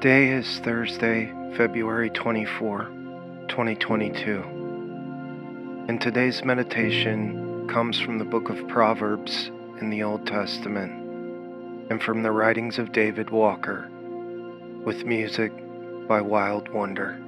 Today is Thursday, February 24, 2022. And today's meditation comes from the book of Proverbs in the Old Testament and from the writings of David Walker with music by Wild Wonder.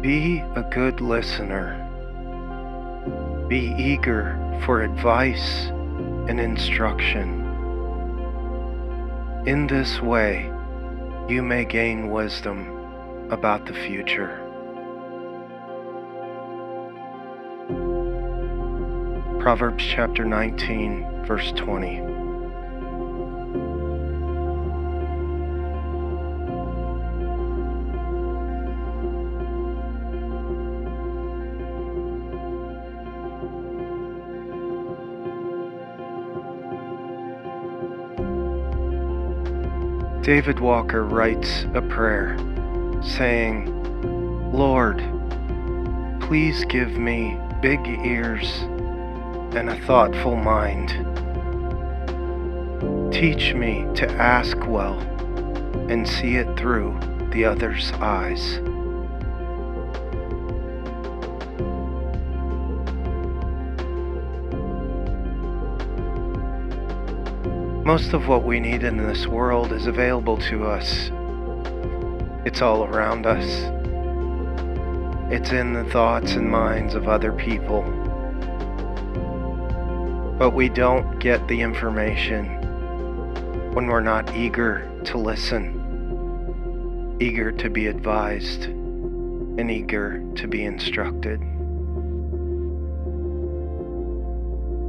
Be a good listener. Be eager for advice and instruction. In this way, you may gain wisdom about the future. Proverbs chapter 19, verse 20. David Walker writes a prayer saying, Lord, please give me big ears and a thoughtful mind. Teach me to ask well and see it through the other's eyes. Most of what we need in this world is available to us. It's all around us. It's in the thoughts and minds of other people. But we don't get the information when we're not eager to listen, eager to be advised, and eager to be instructed.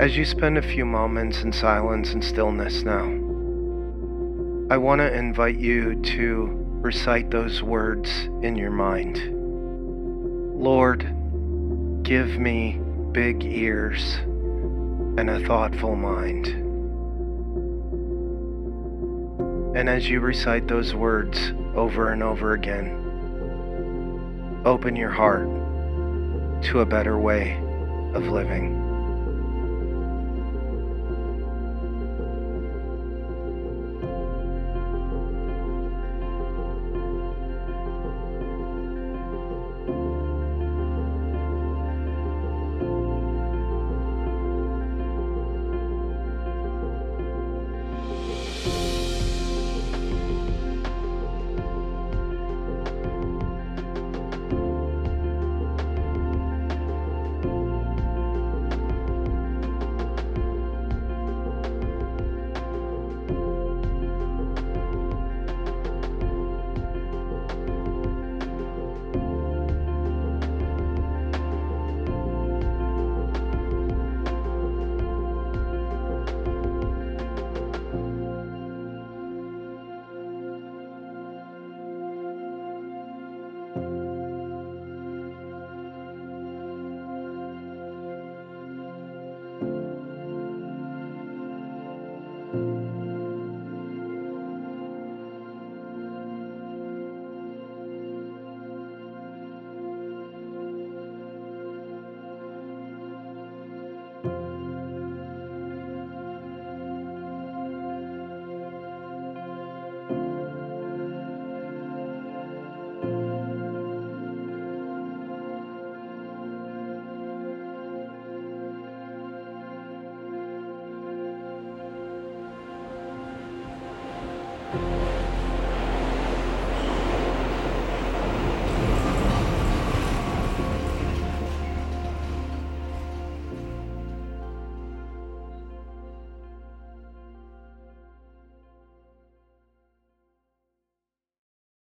As you spend a few moments in silence and stillness now, I want to invite you to recite those words in your mind. Lord, give me big ears and a thoughtful mind. And as you recite those words over and over again, open your heart to a better way of living.